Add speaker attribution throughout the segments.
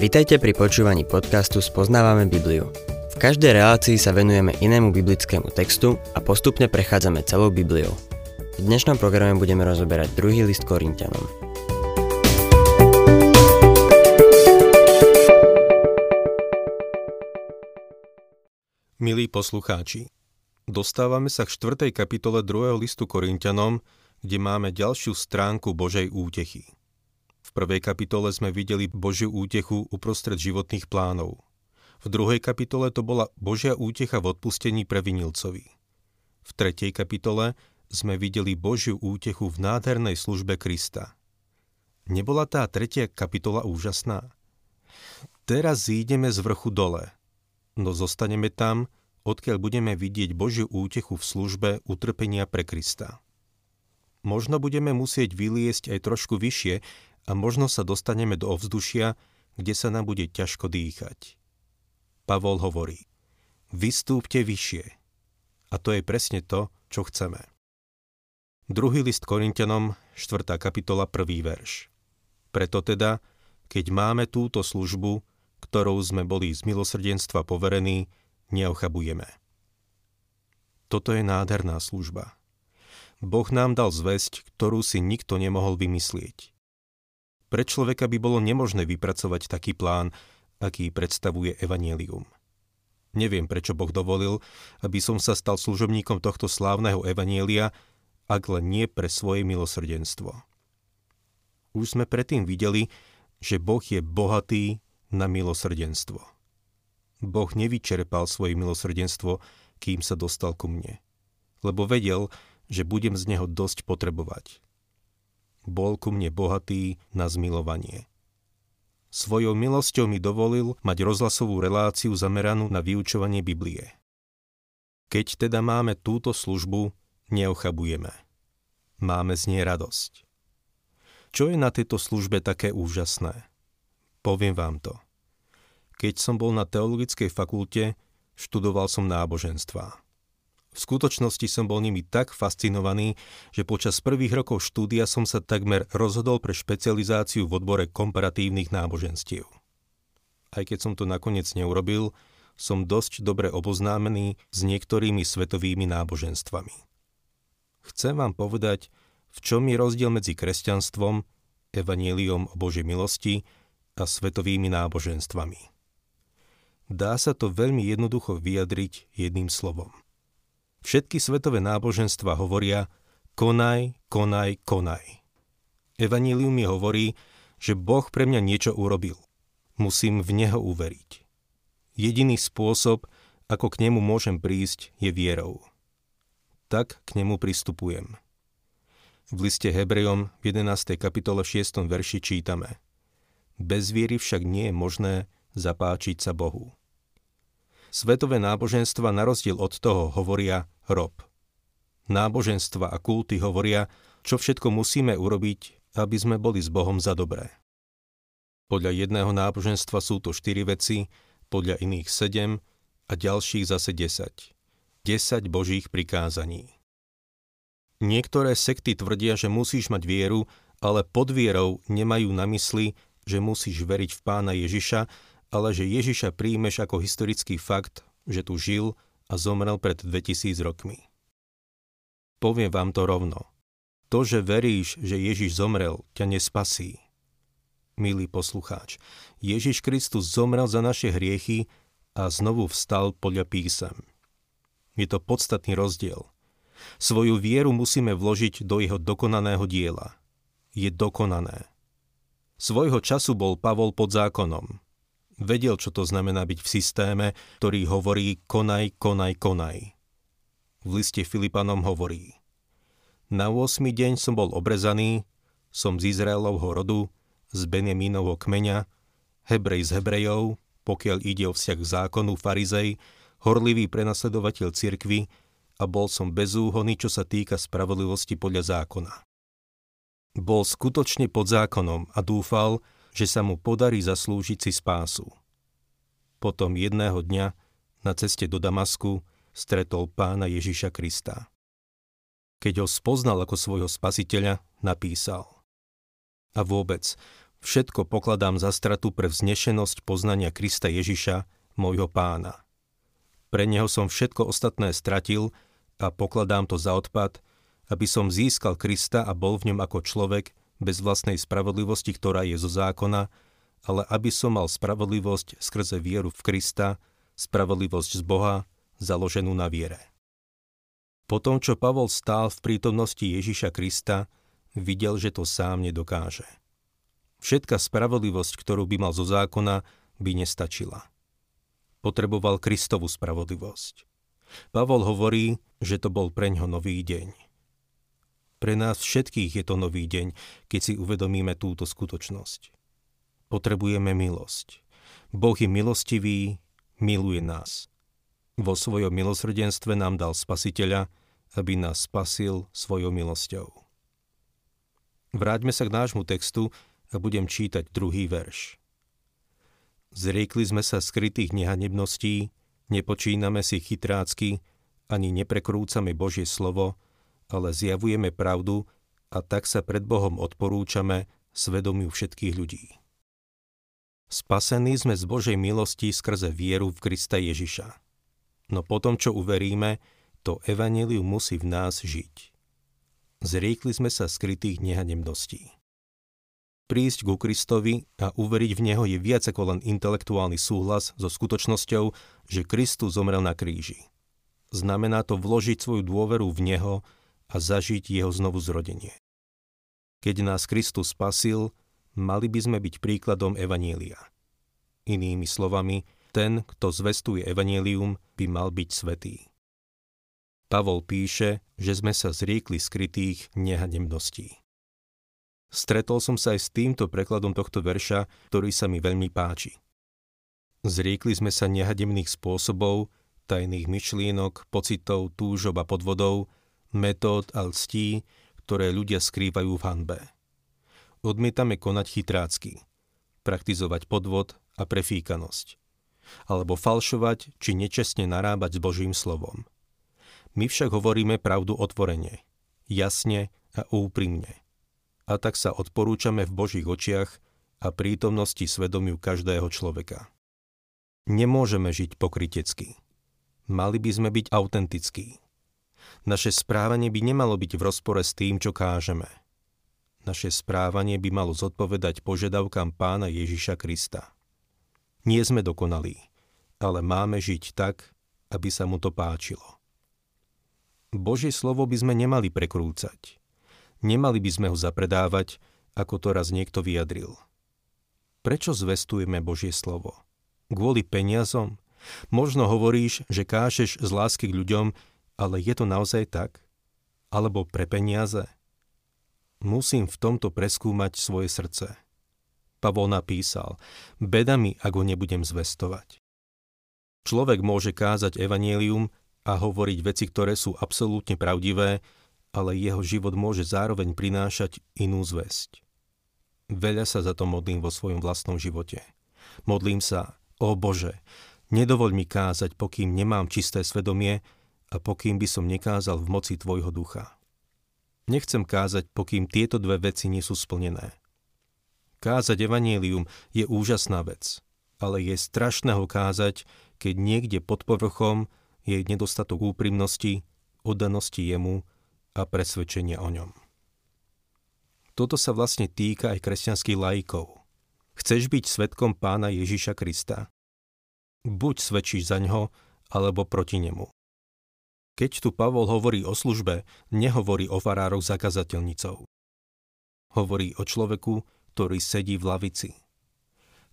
Speaker 1: Vitajte pri počúvaní podcastu Spoznávame Bibliu. V každej relácii sa venujeme inému biblickému textu a postupne prechádzame celou Bibliou. V dnešnom programe budeme rozoberať druhý list Korintianom.
Speaker 2: Milí poslucháči, dostávame sa k 4. kapitole 2. listu Korintianom, kde máme ďalšiu stránku Božej útechy. V prvej kapitole sme videli Božiu útechu uprostred životných plánov. V druhej kapitole to bola Božia útecha v odpustení pre vinilcovi. V tretej kapitole sme videli Božiu útechu v nádhernej službe Krista. Nebola tá tretia kapitola úžasná? Teraz zídeme z vrchu dole, no zostaneme tam, odkiaľ budeme vidieť Božiu útechu v službe utrpenia pre Krista. Možno budeme musieť vyliesť aj trošku vyššie, a možno sa dostaneme do ovzdušia, kde sa nám bude ťažko dýchať. Pavol hovorí, vystúpte vyššie. A to je presne to, čo chceme. Druhý list Korintianom, 4. kapitola, 1. verš. Preto teda, keď máme túto službu, ktorou sme boli z milosrdenstva poverení, neochabujeme. Toto je nádherná služba. Boh nám dal zväzť, ktorú si nikto nemohol vymyslieť. Pre človeka by bolo nemožné vypracovať taký plán, aký predstavuje Evangelium. Neviem, prečo Boh dovolil, aby som sa stal služobníkom tohto slávneho Evanielia, ak len nie pre svoje milosrdenstvo. Už sme predtým videli, že Boh je bohatý na milosrdenstvo. Boh nevyčerpal svoje milosrdenstvo, kým sa dostal ku mne. Lebo vedel, že budem z neho dosť potrebovať bol ku mne bohatý na zmilovanie. Svojou milosťou mi dovolil mať rozhlasovú reláciu zameranú na vyučovanie Biblie. Keď teda máme túto službu, neochabujeme. Máme z nej radosť. Čo je na tejto službe také úžasné? Poviem vám to. Keď som bol na teologickej fakulte, študoval som náboženstvá. V skutočnosti som bol nimi tak fascinovaný, že počas prvých rokov štúdia som sa takmer rozhodol pre špecializáciu v odbore komparatívnych náboženstiev. Aj keď som to nakoniec neurobil, som dosť dobre oboznámený s niektorými svetovými náboženstvami. Chcem vám povedať, v čom je rozdiel medzi kresťanstvom, evanieliom o Božej milosti a svetovými náboženstvami. Dá sa to veľmi jednoducho vyjadriť jedným slovom – Všetky svetové náboženstva hovoria konaj, konaj, konaj. Evanílium mi hovorí, že Boh pre mňa niečo urobil. Musím v Neho uveriť. Jediný spôsob, ako k nemu môžem prísť, je vierou. Tak k nemu pristupujem. V liste Hebrejom v 11. kapitole 6. verši čítame Bez viery však nie je možné zapáčiť sa Bohu. Svetové náboženstva na rozdiel od toho hovoria rob. Náboženstva a kulty hovoria, čo všetko musíme urobiť, aby sme boli s Bohom za dobré. Podľa jedného náboženstva sú to štyri veci, podľa iných sedem a ďalších zase desať. Desať božích prikázaní. Niektoré sekty tvrdia, že musíš mať vieru, ale pod vierou nemajú na mysli, že musíš veriť v pána Ježiša ale že Ježiša príjmeš ako historický fakt, že tu žil a zomrel pred 2000 rokmi. Poviem vám to rovno. To, že veríš, že Ježiš zomrel, ťa nespasí. Milý poslucháč, Ježiš Kristus zomrel za naše hriechy a znovu vstal podľa písem. Je to podstatný rozdiel. Svoju vieru musíme vložiť do jeho dokonaného diela. Je dokonané. Svojho času bol Pavol pod zákonom, Vedel, čo to znamená byť v systéme, ktorý hovorí konaj, konaj, konaj. V liste Filipanom hovorí Na 8. deň som bol obrezaný, som z Izraelovho rodu, z Benjamínovho kmeňa, Hebrej z Hebrejov, pokiaľ ide o vzťah zákonu farizej, horlivý prenasledovateľ cirkvy a bol som bezúhonný, čo sa týka spravodlivosti podľa zákona. Bol skutočne pod zákonom a dúfal, že sa mu podarí zaslúžiť si spásu. Potom jedného dňa na ceste do Damasku stretol pána Ježiša Krista. Keď ho spoznal ako svojho spasiteľa, napísal. A vôbec, Všetko pokladám za stratu pre vznešenosť poznania Krista Ježiša, môjho pána. Pre neho som všetko ostatné stratil a pokladám to za odpad, aby som získal Krista a bol v ňom ako človek bez vlastnej spravodlivosti, ktorá je zo zákona, ale aby som mal spravodlivosť skrze vieru v Krista, spravodlivosť z Boha, založenú na viere. Po tom, čo Pavol stál v prítomnosti Ježiša Krista, videl, že to sám nedokáže. Všetka spravodlivosť, ktorú by mal zo zákona, by nestačila. Potreboval Kristovu spravodlivosť. Pavol hovorí, že to bol preňho nový deň. Pre nás všetkých je to nový deň, keď si uvedomíme túto skutočnosť. Potrebujeme milosť. Boh je milostivý, miluje nás. Vo svojom milosrdenstve nám dal spasiteľa, aby nás spasil svojou milosťou. Vráťme sa k nášmu textu, a budem čítať druhý verš. Zriekli sme sa skrytých nehanebností, nepočíname si chytrácky, ani neprekrúcame Božie slovo, ale zjavujeme pravdu a tak sa pred Bohom odporúčame svedomiu všetkých ľudí. Spasení sme z Božej milosti skrze vieru v Krista Ježiša. No potom, čo uveríme, to evanelium musí v nás žiť. Zriekli sme sa skrytých nehanebností. Prísť ku Kristovi a uveriť v Neho je viac ako len intelektuálny súhlas so skutočnosťou, že Kristus zomrel na kríži. Znamená to vložiť svoju dôveru v Neho a zažiť Jeho znovu zrodenie. Keď nás Kristus spasil, mali by sme byť príkladom Evanielia. Inými slovami, ten, kto zvestuje Evanielium, by mal byť svetý. Pavol píše, že sme sa zriekli skrytých nehanebností. Stretol som sa aj s týmto prekladom tohto verša, ktorý sa mi veľmi páči. Zriekli sme sa nehademných spôsobov, tajných myšlienok, pocitov, túžob a podvodov, metód a lstí, ktoré ľudia skrývajú v hanbe. Odmietame konať chytrácky, praktizovať podvod a prefíkanosť, alebo falšovať či nečestne narábať s Božím slovom. My však hovoríme pravdu otvorene, jasne a úprimne a tak sa odporúčame v Božích očiach a prítomnosti svedomiu každého človeka. Nemôžeme žiť pokrytecky. Mali by sme byť autentickí. Naše správanie by nemalo byť v rozpore s tým, čo kážeme. Naše správanie by malo zodpovedať požiadavkám pána Ježiša Krista. Nie sme dokonalí, ale máme žiť tak, aby sa mu to páčilo. Božie slovo by sme nemali prekrúcať. Nemali by sme ho zapredávať, ako to raz niekto vyjadril. Prečo zvestujeme Božie slovo? Kvôli peniazom? Možno hovoríš, že kášeš z lásky k ľuďom, ale je to naozaj tak? Alebo pre peniaze? Musím v tomto preskúmať svoje srdce. Pavol napísal, beda mi, ak ho nebudem zvestovať. Človek môže kázať evanielium a hovoriť veci, ktoré sú absolútne pravdivé, ale jeho život môže zároveň prinášať inú zväzť. Veľa sa za to modlím vo svojom vlastnom živote. Modlím sa, o Bože, nedovoľ mi kázať, pokým nemám čisté svedomie a pokým by som nekázal v moci Tvojho ducha. Nechcem kázať, pokým tieto dve veci nie sú splnené. Kázať evanielium je úžasná vec, ale je strašné ho kázať, keď niekde pod povrchom je nedostatok úprimnosti, oddanosti jemu a presvedčenia o ňom. Toto sa vlastne týka aj kresťanských laikov. Chceš byť svetkom pána Ježiša Krista? Buď svedčíš za ňo, alebo proti nemu. Keď tu Pavol hovorí o službe, nehovorí o farároch zakazateľnicou. Hovorí o človeku, ktorý sedí v lavici.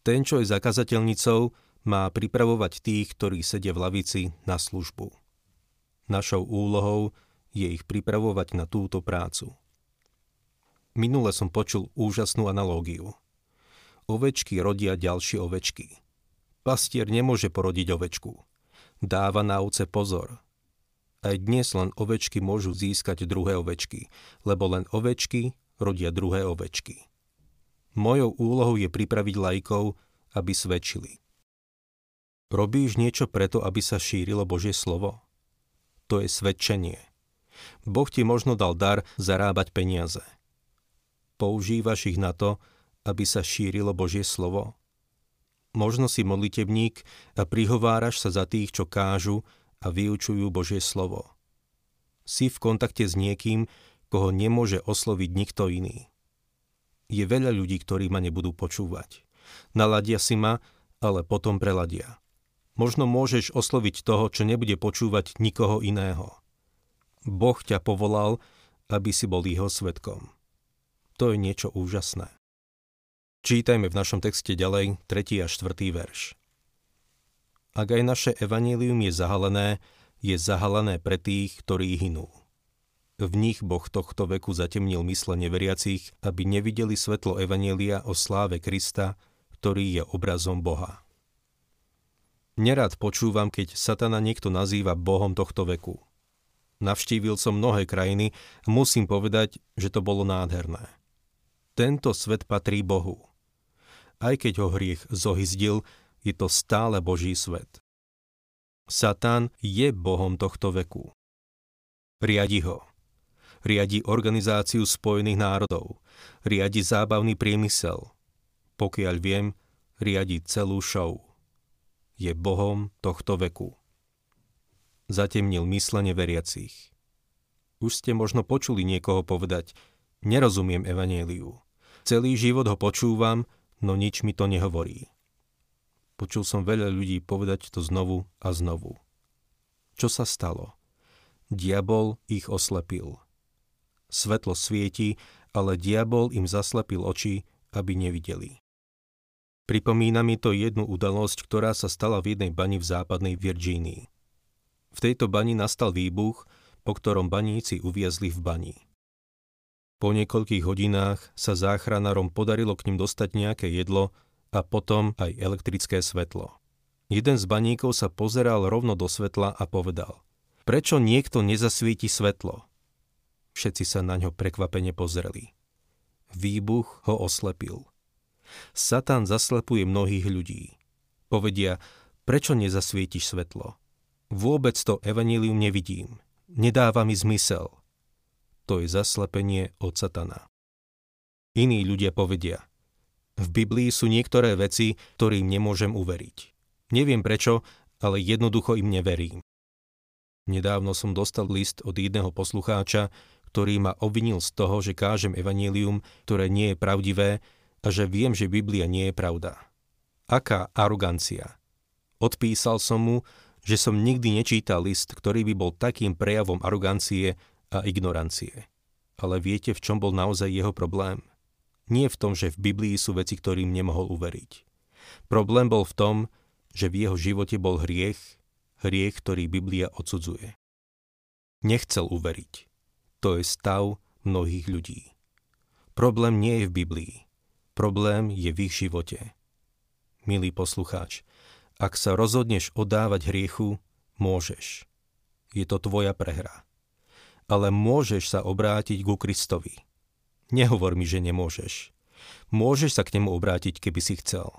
Speaker 2: Ten, čo je zakazateľnicou, má pripravovať tých, ktorí sedia v lavici, na službu. Našou úlohou je ich pripravovať na túto prácu. Minule som počul úžasnú analógiu. Ovečky rodia ďalšie ovečky. Pastier nemôže porodiť ovečku. Dáva na ovce pozor. Aj dnes len ovečky môžu získať druhé ovečky, lebo len ovečky rodia druhé ovečky. Mojou úlohou je pripraviť lajkov, aby svedčili. Robíš niečo preto, aby sa šírilo Božie slovo? To je svedčenie. Boh ti možno dal dar zarábať peniaze. Používaš ich na to, aby sa šírilo Božie slovo? Možno si modlitebník a prihováraš sa za tých, čo kážu a vyučujú Božie slovo. Si v kontakte s niekým, koho nemôže osloviť nikto iný. Je veľa ľudí, ktorí ma nebudú počúvať. Naladia si ma, ale potom preladia. Možno môžeš osloviť toho, čo nebude počúvať nikoho iného. Boh ťa povolal, aby si bol jeho svetkom. To je niečo úžasné. Čítajme v našom texte ďalej 3. a 4. verš. Ak aj naše evanílium je zahalené, je zahalené pre tých, ktorí hynú. V nich Boh tohto veku zatemnil mysle neveriacich, aby nevideli svetlo Evanielia o sláve Krista, ktorý je obrazom Boha. Nerad počúvam, keď satana niekto nazýva Bohom tohto veku. Navštívil som mnohé krajiny a musím povedať, že to bolo nádherné. Tento svet patrí Bohu. Aj keď ho hriech zohyzdil, je to stále Boží svet. Satan je Bohom tohto veku. Riadi ho. Riadi Organizáciu spojených národov. Riadi zábavný priemysel. Pokiaľ viem, riadi celú show. Je Bohom tohto veku. Zatemnil myslenie veriacich. Už ste možno počuli niekoho povedať, nerozumiem evanieliu. Celý život ho počúvam, no nič mi to nehovorí. Počul som veľa ľudí povedať to znovu a znovu. Čo sa stalo? Diabol ich oslepil. Svetlo svieti, ale diabol im zaslepil oči, aby nevideli. Pripomína mi to jednu udalosť, ktorá sa stala v jednej bani v západnej Virgínii. V tejto bani nastal výbuch, po ktorom baníci uviezli v bani. Po niekoľkých hodinách sa záchranárom podarilo k ním dostať nejaké jedlo a potom aj elektrické svetlo. Jeden z baníkov sa pozeral rovno do svetla a povedal Prečo niekto nezasvieti svetlo? Všetci sa na ňo prekvapene pozreli. Výbuch ho oslepil. Satan zaslepuje mnohých ľudí. Povedia, prečo nezasvietiš svetlo? Vôbec to evanílium nevidím. Nedáva mi zmysel to je zaslepenie od satana. Iní ľudia povedia, v Biblii sú niektoré veci, ktorým nemôžem uveriť. Neviem prečo, ale jednoducho im neverím. Nedávno som dostal list od jedného poslucháča, ktorý ma obvinil z toho, že kážem evanílium, ktoré nie je pravdivé a že viem, že Biblia nie je pravda. Aká arogancia. Odpísal som mu, že som nikdy nečítal list, ktorý by bol takým prejavom arogancie a ignorancie. Ale viete, v čom bol naozaj jeho problém? Nie v tom, že v Biblii sú veci, ktorým nemohol uveriť. Problém bol v tom, že v jeho živote bol hriech, hriech, ktorý Biblia odsudzuje. Nechcel uveriť. To je stav mnohých ľudí. Problém nie je v Biblii. Problém je v ich živote. Milý poslucháč, ak sa rozhodneš odávať hriechu, môžeš. Je to tvoja prehra ale môžeš sa obrátiť ku Kristovi. Nehovor mi, že nemôžeš. Môžeš sa k nemu obrátiť, keby si chcel.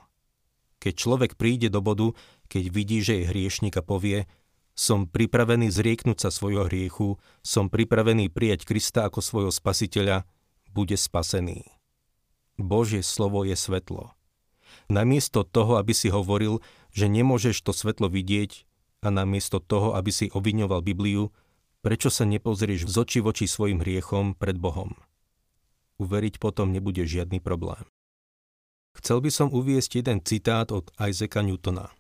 Speaker 2: Keď človek príde do bodu, keď vidí, že je hriešnik a povie, som pripravený zrieknúť sa svojho hriechu, som pripravený prijať Krista ako svojho spasiteľa, bude spasený. Božie slovo je svetlo. Namiesto toho, aby si hovoril, že nemôžeš to svetlo vidieť, a namiesto toho, aby si obviňoval Bibliu, Prečo sa nepozrieš z oči voči svojim hriechom pred Bohom? Uveriť potom nebude žiadny problém. Chcel by som uviesť jeden citát od Isaaca Newtona.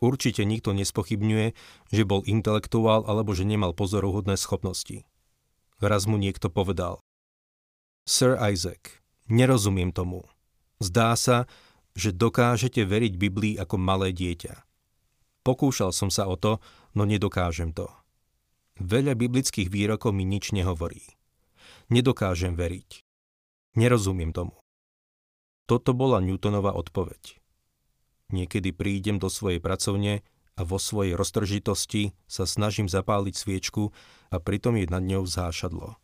Speaker 2: Určite nikto nespochybňuje, že bol intelektuál alebo že nemal pozoruhodné schopnosti. Raz mu niekto povedal. Sir Isaac, nerozumiem tomu. Zdá sa, že dokážete veriť Biblii ako malé dieťa. Pokúšal som sa o to, no nedokážem to. Veľa biblických výrokov mi nič nehovorí. Nedokážem veriť. Nerozumiem tomu. Toto bola Newtonova odpoveď. Niekedy prídem do svojej pracovne a vo svojej roztržitosti sa snažím zapáliť sviečku a pritom je nad ňou zášadlo.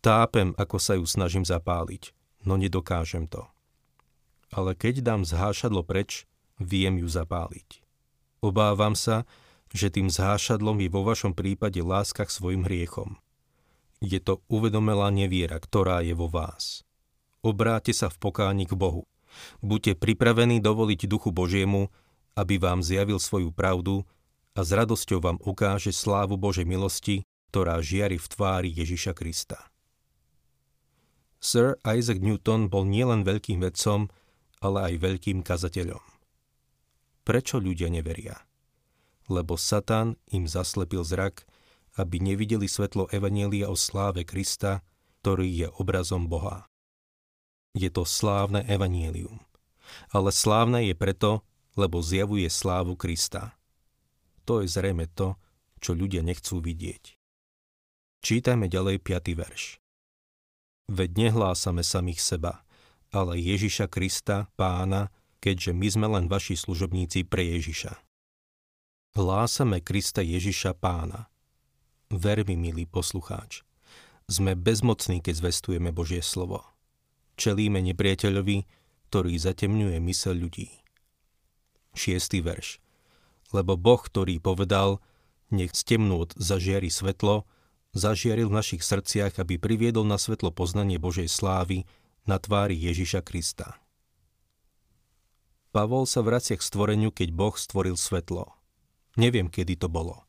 Speaker 2: Tápem, ako sa ju snažím zapáliť, no nedokážem to. Ale keď dám zhášadlo preč, viem ju zapáliť. Obávam sa, že tým zhášadlom je vo vašom prípade láska k svojim hriechom. Je to uvedomelá neviera, ktorá je vo vás. Obráte sa v pokáni k Bohu. Buďte pripravení dovoliť Duchu Božiemu, aby vám zjavil svoju pravdu a s radosťou vám ukáže slávu Božej milosti, ktorá žiari v tvári Ježiša Krista. Sir Isaac Newton bol nielen veľkým vedcom, ale aj veľkým kazateľom. Prečo ľudia neveria? Lebo Satan im zaslepil zrak, aby nevideli svetlo Evanielia o sláve Krista, ktorý je obrazom Boha. Je to slávne Evanielium. Ale slávne je preto, lebo zjavuje slávu Krista. To je zrejme to, čo ľudia nechcú vidieť. Čítajme ďalej 5. verš. Veď nehlásame samých seba, ale Ježiša Krista, pána, keďže my sme len vaši služobníci pre Ježiša. Hlásame Krista Ježiša pána. Ver mi, milý poslucháč. Sme bezmocní, keď zvestujeme Božie slovo. Čelíme nepriateľovi, ktorý zatemňuje mysel ľudí. Šiestý verš. Lebo Boh, ktorý povedal, nech z temnôt zažiari svetlo, zažiaril v našich srdciach, aby priviedol na svetlo poznanie Božej slávy na tvári Ježiša Krista. Pavol sa vracia k stvoreniu, keď Boh stvoril svetlo. Neviem, kedy to bolo.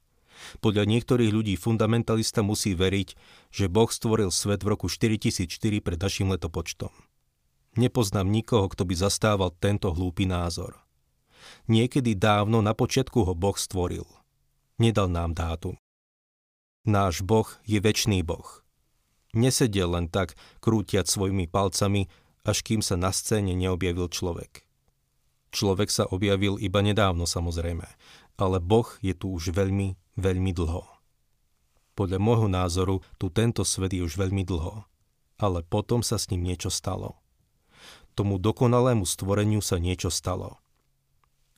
Speaker 2: Podľa niektorých ľudí fundamentalista musí veriť, že Boh stvoril svet v roku 4004 pred našim letopočtom. Nepoznám nikoho, kto by zastával tento hlúpy názor. Niekedy dávno na počiatku ho Boh stvoril. Nedal nám dátum. Náš Boh je väčší Boh. Nesedel len tak, krútiať svojimi palcami, až kým sa na scéne neobjavil človek. Človek sa objavil iba nedávno samozrejme, ale Boh je tu už veľmi, veľmi dlho. Podľa môjho názoru tu tento svet je už veľmi dlho, ale potom sa s ním niečo stalo. Tomu dokonalému stvoreniu sa niečo stalo.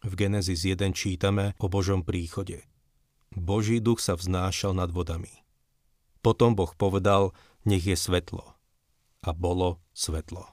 Speaker 2: V Genesis 1 čítame o Božom príchode. Boží duch sa vznášal nad vodami. Potom Boh povedal, nech je svetlo. A bolo svetlo.